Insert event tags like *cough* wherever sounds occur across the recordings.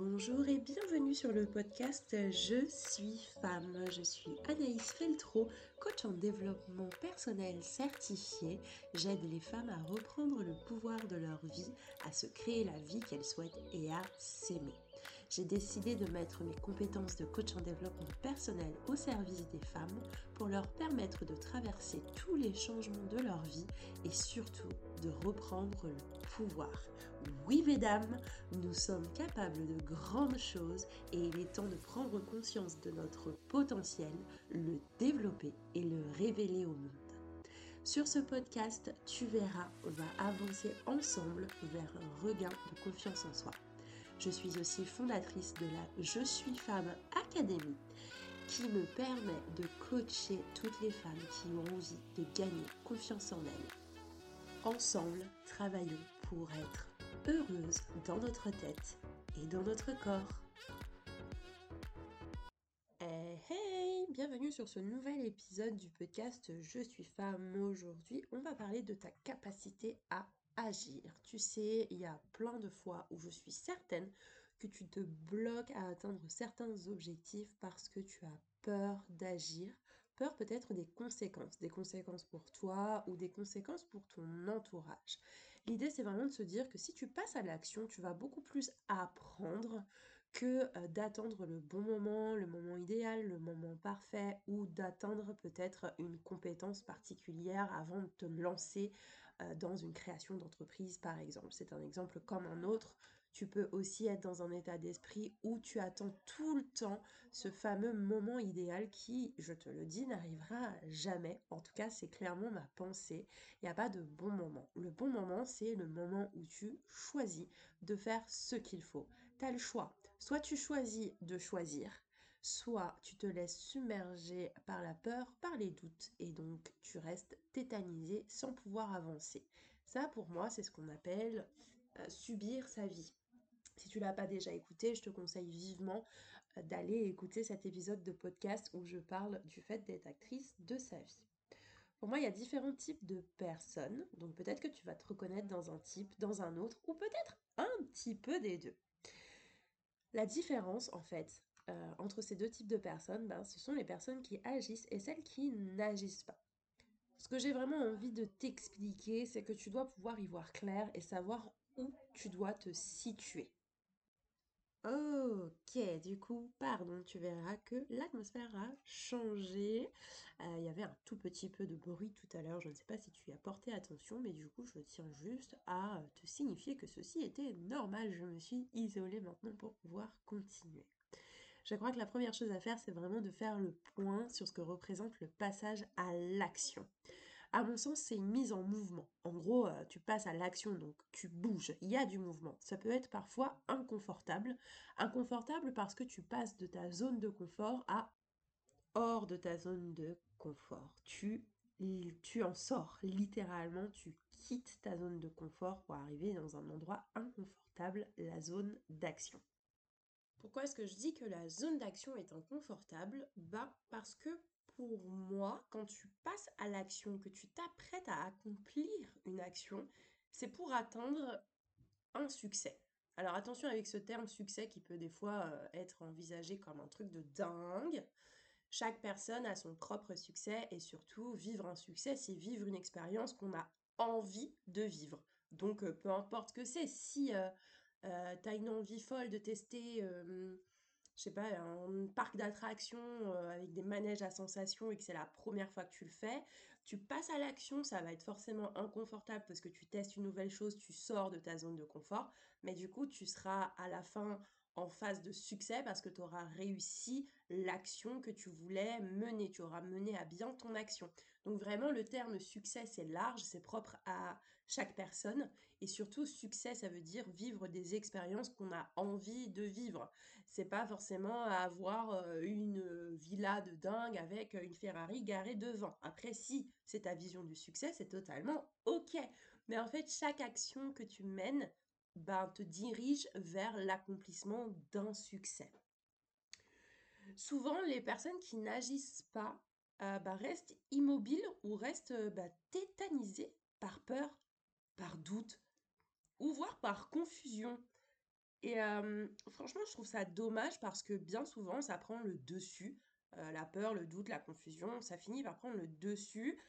Bonjour et bienvenue sur le podcast Je suis femme. Je suis Anaïs Feltro, coach en développement personnel certifié. J'aide les femmes à reprendre le pouvoir de leur vie, à se créer la vie qu'elles souhaitent et à s'aimer j'ai décidé de mettre mes compétences de coach en développement personnel au service des femmes pour leur permettre de traverser tous les changements de leur vie et surtout de reprendre le pouvoir. Oui, mesdames, nous sommes capables de grandes choses et il est temps de prendre conscience de notre potentiel, le développer et le révéler au monde. Sur ce podcast, tu verras, on va avancer ensemble vers un regain de confiance en soi. Je suis aussi fondatrice de la Je suis femme Académie qui me permet de coacher toutes les femmes qui ont envie de gagner confiance en elles. Ensemble, travaillons pour être heureuses dans notre tête et dans notre corps. Hey, hey, bienvenue sur ce nouvel épisode du podcast Je suis femme. Aujourd'hui, on va parler de ta capacité à agir. Tu sais, il y a plein de fois où je suis certaine que tu te bloques à atteindre certains objectifs parce que tu as peur d'agir, peur peut-être des conséquences, des conséquences pour toi ou des conséquences pour ton entourage. L'idée, c'est vraiment de se dire que si tu passes à l'action, tu vas beaucoup plus apprendre que euh, d'attendre le bon moment, le moment idéal, le moment parfait ou d'atteindre peut-être une compétence particulière avant de te lancer dans une création d'entreprise par exemple. C'est un exemple comme un autre. Tu peux aussi être dans un état d'esprit où tu attends tout le temps ce fameux moment idéal qui, je te le dis, n'arrivera jamais. En tout cas, c'est clairement ma pensée. Il n'y a pas de bon moment. Le bon moment, c'est le moment où tu choisis de faire ce qu'il faut. Tu as le choix. Soit tu choisis de choisir, soit tu te laisses submerger par la peur, par les doutes, et donc tu restes tétanisé sans pouvoir avancer. Ça, pour moi, c'est ce qu'on appelle euh, subir sa vie. Si tu l'as pas déjà écouté, je te conseille vivement euh, d'aller écouter cet épisode de podcast où je parle du fait d'être actrice de sa vie. Pour moi, il y a différents types de personnes, donc peut-être que tu vas te reconnaître dans un type, dans un autre, ou peut-être un petit peu des deux. La différence, en fait, euh, entre ces deux types de personnes, ben, ce sont les personnes qui agissent et celles qui n'agissent pas. Ce que j'ai vraiment envie de t'expliquer, c'est que tu dois pouvoir y voir clair et savoir où tu dois te situer. Ok, du coup, pardon, tu verras que l'atmosphère a changé. Euh, il y avait un tout petit peu de bruit tout à l'heure, je ne sais pas si tu y as porté attention, mais du coup, je tiens juste à te signifier que ceci était normal. Je me suis isolée maintenant pour pouvoir continuer. Je crois que la première chose à faire, c'est vraiment de faire le point sur ce que représente le passage à l'action. À mon sens, c'est une mise en mouvement. En gros, euh, tu passes à l'action, donc tu bouges, il y a du mouvement. Ça peut être parfois inconfortable. Inconfortable parce que tu passes de ta zone de confort à hors de ta zone de confort. Tu, tu en sors, littéralement, tu quittes ta zone de confort pour arriver dans un endroit inconfortable, la zone d'action. Pourquoi est-ce que je dis que la zone d'action est inconfortable? Bah parce que pour moi, quand tu passes à l'action, que tu t'apprêtes à accomplir une action, c'est pour atteindre un succès. Alors attention avec ce terme succès qui peut des fois euh, être envisagé comme un truc de dingue. Chaque personne a son propre succès et surtout vivre un succès, c'est vivre une expérience qu'on a envie de vivre. Donc euh, peu importe ce que c'est, si euh, euh, t'as une envie folle de tester, euh, je sais pas, un parc d'attractions euh, avec des manèges à sensations et que c'est la première fois que tu le fais, tu passes à l'action, ça va être forcément inconfortable parce que tu testes une nouvelle chose, tu sors de ta zone de confort, mais du coup tu seras à la fin en phase de succès parce que tu auras réussi l'action que tu voulais mener, tu auras mené à bien ton action. Donc vraiment le terme succès c'est large, c'est propre à chaque personne et surtout succès ça veut dire vivre des expériences qu'on a envie de vivre. C'est pas forcément avoir euh, une villa de dingue avec une Ferrari garée devant. Après si c'est ta vision du succès, c'est totalement OK. Mais en fait chaque action que tu mènes ben, te dirige vers l'accomplissement d'un succès. Souvent, les personnes qui n'agissent pas euh, ben, restent immobiles ou restent ben, tétanisées par peur, par doute ou voire par confusion. Et franchement, je trouve ça dommage parce que bien souvent, ça prend le dessus. la peur, le doute, la confusion, ça finit par prendre le dessus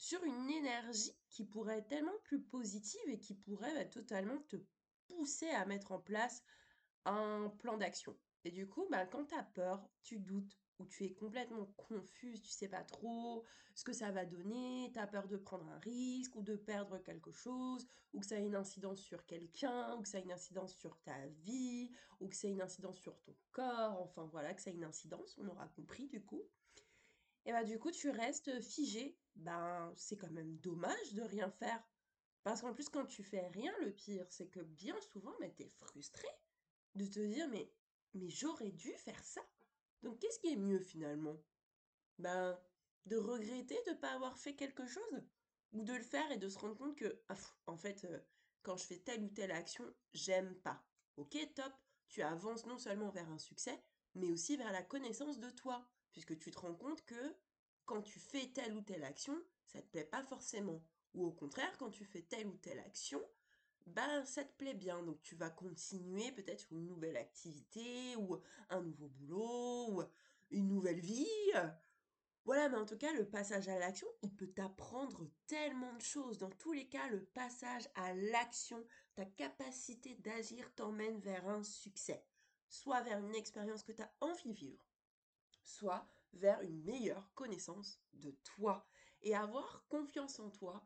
sur une énergie qui pourrait être tellement plus positive et qui pourrait totalement te pousser à mettre en place un plan d'action. Et du coup, bah, quand tu as peur, tu doutes, ou tu es complètement confuse, tu sais pas trop ce que ça va donner, tu as peur de prendre un risque ou de perdre quelque chose, ou que ça ait une incidence sur quelqu'un, ou que ça ait une incidence sur ta vie, ou que ça ait une incidence sur ton corps, enfin voilà, que ça ait une incidence, on aura compris du coup. Et bah du coup, tu restes figé. Ben, c'est quand même dommage de rien faire. Parce qu'en plus, quand tu fais rien, le pire, c'est que bien souvent, mais t'es frustré de te dire, mais, mais j'aurais dû faire ça. Donc, qu'est-ce qui est mieux finalement? Ben, de regretter de ne pas avoir fait quelque chose Ou de le faire et de se rendre compte que, ah, en fait, euh, quand je fais telle ou telle action, j'aime pas. Ok, top, tu avances non seulement vers un succès, mais aussi vers la connaissance de toi, puisque tu te rends compte que quand tu fais telle ou telle action, ça te plaît pas forcément. Ou au contraire, quand tu fais telle ou telle action, ben ça te plaît bien. Donc tu vas continuer peut-être une nouvelle activité ou un nouveau boulot ou une nouvelle vie. Voilà, mais en tout cas, le passage à l'action, il peut t'apprendre tellement de choses. Dans tous les cas, le passage à l'action, ta capacité d'agir t'emmène vers un succès. Soit vers une expérience que tu as envie de vivre, soit vers une meilleure connaissance de toi. Et avoir confiance en toi,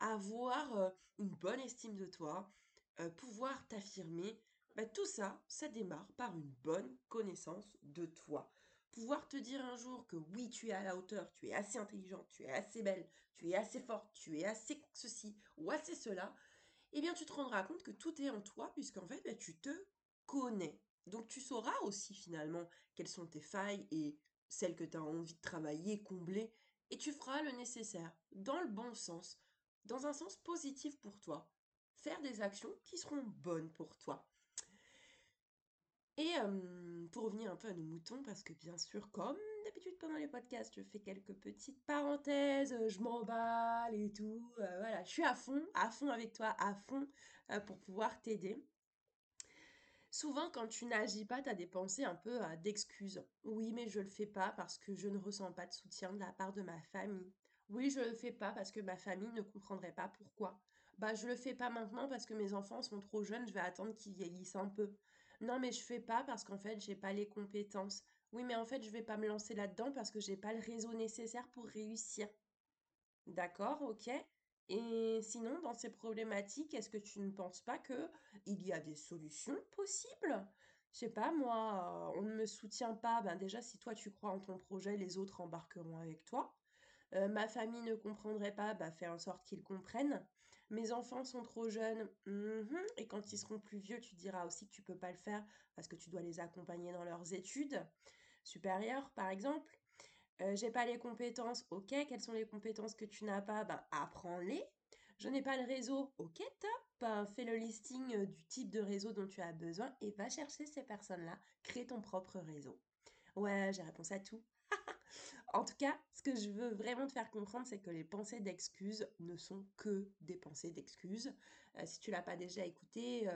avoir euh, une bonne estime de toi, euh, pouvoir t'affirmer, bah, tout ça, ça démarre par une bonne connaissance de toi. Pouvoir te dire un jour que oui, tu es à la hauteur, tu es assez intelligente, tu es assez belle, tu es assez forte, tu es assez ceci ou assez cela, eh bien tu te rendras compte que tout est en toi puisqu'en fait, bah, tu te connais. Donc tu sauras aussi finalement quelles sont tes failles et celles que tu as envie de travailler, combler, et tu feras le nécessaire, dans le bon sens, dans un sens positif pour toi. Faire des actions qui seront bonnes pour toi. Et pour revenir un peu à nos moutons, parce que bien sûr, comme d'habitude pendant les podcasts, je fais quelques petites parenthèses, je m'emballe et tout. Euh, voilà, je suis à fond, à fond avec toi, à fond euh, pour pouvoir t'aider. Souvent, quand tu n'agis pas, tu as des pensées un peu euh, d'excuses. Oui, mais je le fais pas parce que je ne ressens pas de soutien de la part de ma famille. Oui, je le fais pas parce que ma famille ne comprendrait pas pourquoi. Bah, je le fais pas maintenant parce que mes enfants sont trop jeunes, je vais attendre qu'ils vieillissent un peu. Non, mais je fais pas parce qu'en fait, j'ai pas les compétences. Oui, mais en fait, je vais pas me lancer là-dedans parce que j'ai pas le réseau nécessaire pour réussir. D'accord, ok. Et sinon, dans ces problématiques, est-ce que tu ne penses pas que il y a des solutions possibles? Je sais pas, moi, on ne me soutient pas. Ben déjà, si toi tu crois en ton projet, les autres embarqueront avec toi. Euh, ma famille ne comprendrait pas, bah fais en sorte qu'ils comprennent. Mes enfants sont trop jeunes, mhm, et quand ils seront plus vieux, tu diras aussi que tu peux pas le faire parce que tu dois les accompagner dans leurs études supérieures, par exemple. Euh, j'ai pas les compétences, ok, quelles sont les compétences que tu n'as pas? Ben, apprends-les. Je n'ai pas le réseau, ok, top. Fais le listing euh, du type de réseau dont tu as besoin et va chercher ces personnes-là. Crée ton propre réseau. Ouais, j'ai réponse à tout. En tout cas, ce que je veux vraiment te faire comprendre, c'est que les pensées d'excuses ne sont que des pensées d'excuses. Euh, si tu l'as pas déjà écouté,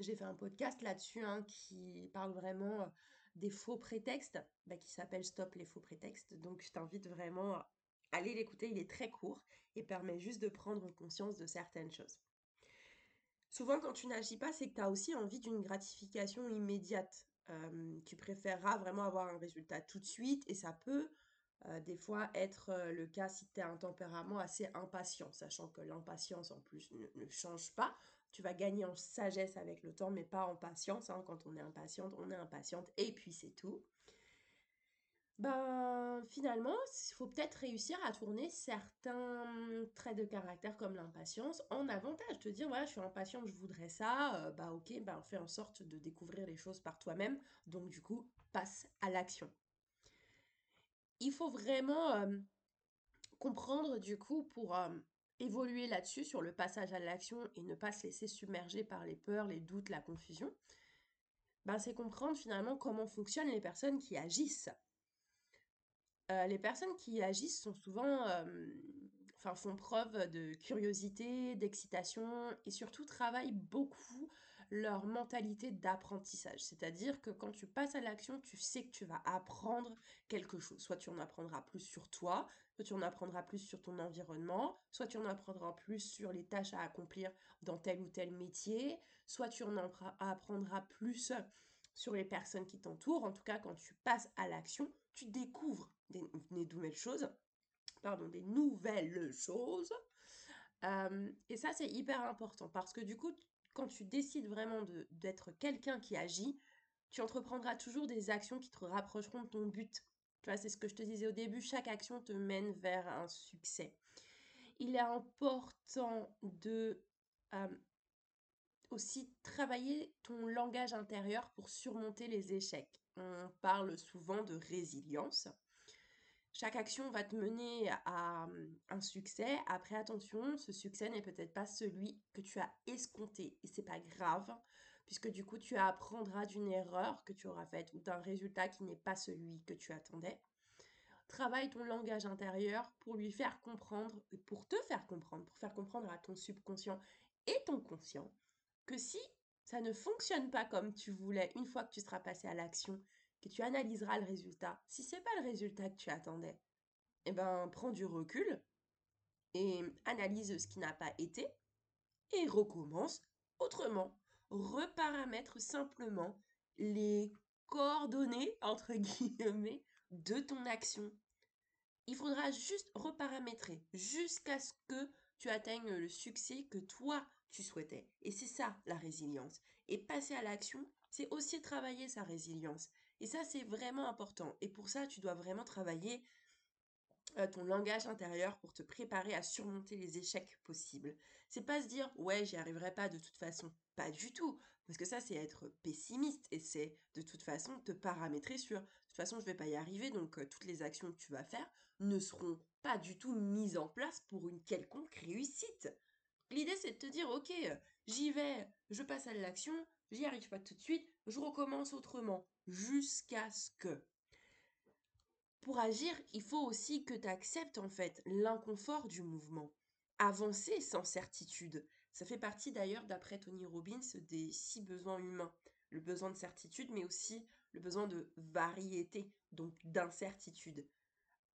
j'ai fait un podcast là-dessus hein, qui parle vraiment des faux prétextes bah, qui s'appelle Stop les faux prétextes. Donc je t'invite vraiment à aller l'écouter, il est très court et permet juste de prendre conscience de certaines choses. Souvent quand tu n'agis pas, c'est que tu as aussi envie d'une gratification immédiate. Tu préféreras vraiment avoir un résultat tout de suite et ça peut des fois être le cas si tu as un tempérament assez impatient, sachant que l'impatience en plus ne change pas. Tu vas gagner en sagesse avec le temps, mais pas en patience. Hein. Quand on est impatiente, on est impatiente et puis c'est tout. Ben finalement, il faut peut-être réussir à tourner certains traits de caractère comme l'impatience en avantage. Te dire, voilà, je suis impatiente, je voudrais ça, euh, bah ok, ben fais en sorte de découvrir les choses par toi-même. Donc du coup, passe à l'action. Il faut vraiment euh, comprendre du coup pour euh, évoluer là-dessus, sur le passage à l'action et ne pas se laisser submerger par les peurs, les doutes, la confusion, ben, c'est comprendre finalement comment fonctionnent les personnes qui agissent. Euh, les personnes qui agissent sont souvent, euh, font preuve de curiosité, d'excitation et surtout travaillent beaucoup leur mentalité d'apprentissage. C'est-à-dire que quand tu passes à l'action, tu sais que tu vas apprendre quelque chose. Soit tu en apprendras plus sur toi, soit tu en apprendras plus sur ton environnement, soit tu en apprendras plus sur les tâches à accomplir dans tel ou tel métier, soit tu en apprendras plus sur les personnes qui t'entourent. En tout cas, quand tu passes à l'action, tu découvres des, nouvelles choses. Pardon, des nouvelles choses. Et ça, c'est hyper important parce que du coup, quand tu décides vraiment d'être quelqu'un qui agit, tu entreprendras toujours des actions qui te rapprocheront de ton but. Tu vois, c'est ce que je te disais au début, chaque action te mène vers un succès. Il est important de aussi travailler ton langage intérieur pour surmonter les échecs. On parle souvent de résilience. Chaque action va te mener à un succès. Après, attention, ce succès n'est peut-être pas celui que tu as escompté. Et c'est pas grave, puisque du coup, tu apprendras d'une erreur que tu auras faite ou d'un résultat qui n'est pas celui que tu attendais. Travaille ton langage intérieur pour lui faire comprendre, pour te faire comprendre, pour faire comprendre à ton subconscient et ton conscient que si ça ne fonctionne pas comme tu voulais une fois que tu seras passé à l'action, que tu analyseras le résultat, si c'est pas le résultat que tu attendais, eh ben prends du recul et analyse ce qui n'a pas été et recommence autrement. Reparamètre simplement les coordonnées entre guillemets de ton action. Il faudra juste reparamétrer jusqu'à ce que tu atteignes le succès que toi tu souhaitais. Et c'est ça la résilience. Et passer à l'action, c'est aussi travailler sa résilience. Et ça, c'est vraiment important. Et pour ça, tu dois vraiment travailler euh, ton langage intérieur pour te préparer à surmonter les échecs possibles. C'est pas se dire ouais, j'y arriverai pas de toute façon. Pas du tout. Parce que ça, c'est être pessimiste et c'est de toute façon te paramétrer sur façon, je vais pas y arriver, donc euh, toutes les actions que tu vas faire ne seront pas du tout mises en place pour une quelconque réussite. L'idée, c'est de te dire, ok, j'y vais, je passe à l'action, j'y arrive pas tout de suite, je recommence autrement, jusqu'à ce que. Pour agir, il faut aussi que tu acceptes en fait l'inconfort du mouvement. Avancer sans certitude. Ça fait partie d'ailleurs, d'après Tony Robbins, des six besoins humains. Le besoin de certitude, mais aussi le besoin de variété, donc d'incertitude.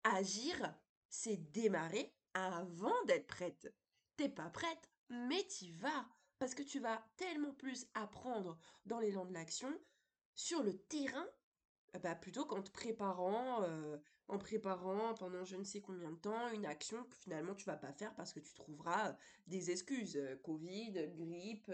Agir, c'est démarrer avant d'être prête t'es pas prête, mais tu vas. Parce que tu vas tellement plus apprendre dans l'élan de l'action sur le terrain, euh, bah plutôt qu'en te préparant, euh, en préparant pendant je ne sais combien de temps une action que finalement tu vas pas faire parce que tu trouveras des excuses. Covid, grippe,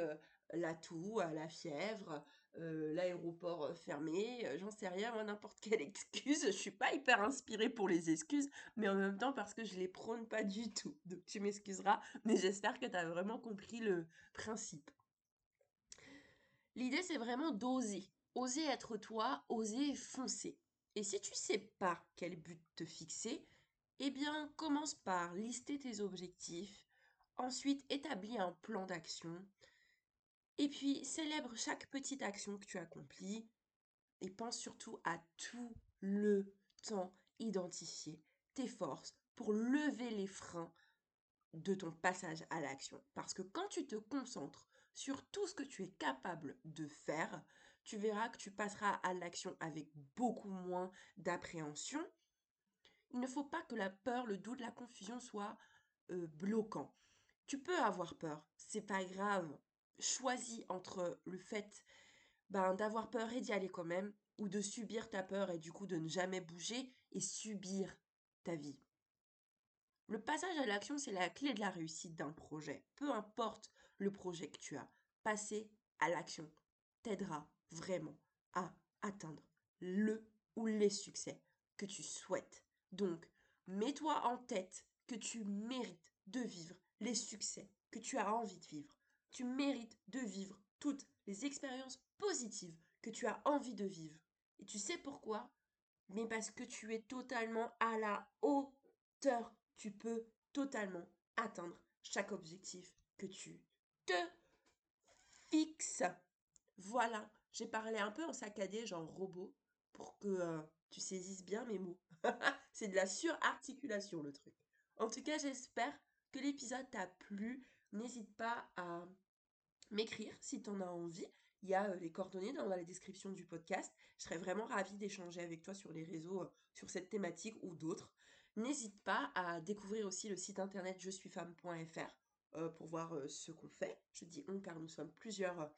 la toux, la fièvre, euh, l'aéroport euh, fermé, euh, j'en sais rien, n'importe *laughs* quelle excuse. Je suis pas hyper inspirée pour les excuses, mais en même temps parce que je les prône pas du *laughs* tout. Donc tu m'excuseras, mais j'espère que tu as vraiment compris le principe. L'idée c'est vraiment d'oser, oser être toi, oser foncer. Et si tu sais pas quel but te fixer, eh bien commence par lister tes objectifs, ensuite établis un plan d'action, et puis, célèbre chaque petite action que tu accomplis et pense surtout à tout le temps identifier tes forces pour lever les freins de ton passage à l'action. Parce que quand tu te concentres sur tout ce que tu es capable de faire, tu verras que tu passeras à l'action avec beaucoup moins d'appréhension. Il ne faut pas que la peur, le doute, la confusion soient euh, bloquants. Tu peux avoir peur, c'est pas grave choisis entre le fait ben, d'avoir peur et d'y aller quand même, ou de subir ta peur et du coup de ne jamais bouger et subir ta vie? Le passage à l'action, c'est la clé de la réussite d'un projet. Peu importe le projet que tu as, passer à l'action t'aidera vraiment à atteindre le ou les succès que tu souhaites. Donc, mets-toi en tête que tu mérites de vivre les succès que tu as envie de vivre. Tu mérites de vivre toutes les expériences positives que tu as envie de vivre. Et tu sais pourquoi? Mais parce que tu es totalement à la hauteur. Tu peux totalement atteindre chaque objectif que tu te fixes. Voilà, j'ai parlé un peu en saccadé, genre robot, pour que euh, tu saisisses bien mes mots. *laughs* C'est de la surarticulation le truc. En tout cas, j'espère que l'épisode t'a plu. N'hésite pas à m'écrire si tu en as envie. Il y a les coordonnées dans la description du podcast. Je serais vraiment ravie d'échanger avec toi sur les réseaux sur cette thématique ou d'autres. N'hésite pas à découvrir aussi le site internet je suis femme.fr pour voir ce qu'on fait. Je dis on car nous sommes plusieurs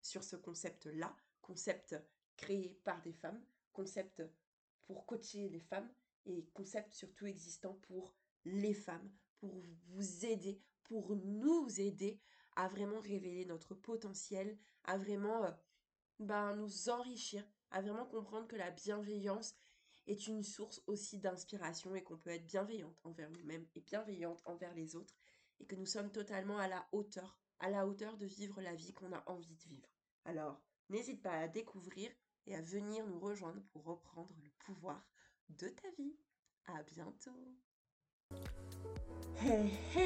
sur ce concept-là, concept créé par des femmes, concept pour coacher les femmes et concept surtout existant pour les femmes, pour vous aider, pour nous aider à vraiment révéler notre potentiel, à vraiment ben, nous enrichir, à vraiment comprendre que la bienveillance est une source aussi d'inspiration et qu'on peut être bienveillante envers nous-mêmes et bienveillante envers les autres et que nous sommes totalement à la hauteur, à la hauteur de vivre la vie qu'on a envie de vivre. Alors, n'hésite pas à découvrir et à venir nous rejoindre pour reprendre le pouvoir de ta vie. À bientôt. Hey hey,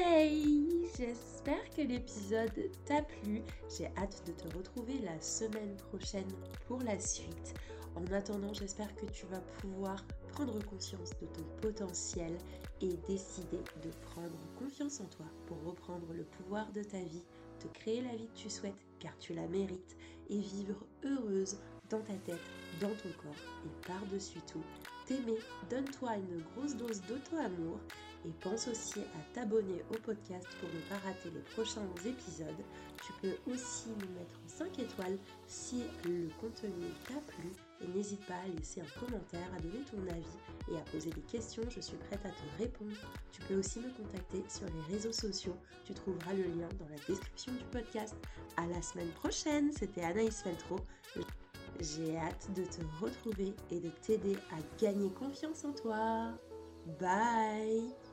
j'espère que l'épisode t'a plu. J'ai hâte de te retrouver la semaine prochaine pour la suite. En attendant, j'espère que tu vas pouvoir prendre conscience de ton potentiel et décider de prendre confiance en toi pour reprendre le pouvoir de ta vie, te créer la vie que tu souhaites car tu la mérites et vivre heureuse dans ta tête, dans ton corps et par-dessus tout, t'aimer, donne-toi une grosse dose d'auto-amour et pense aussi à t'abonner au podcast pour ne pas rater les prochains épisodes. Tu peux aussi nous mettre 5 étoiles si le contenu t'a plu et n'hésite pas à laisser un commentaire, à donner ton avis et à poser des questions, je suis prête à te répondre. Tu peux aussi me contacter sur les réseaux sociaux, tu trouveras le lien dans la description du podcast. À la semaine prochaine, c'était Anaïs Feltro. J'ai hâte de te retrouver et de t'aider à gagner confiance en toi. Bye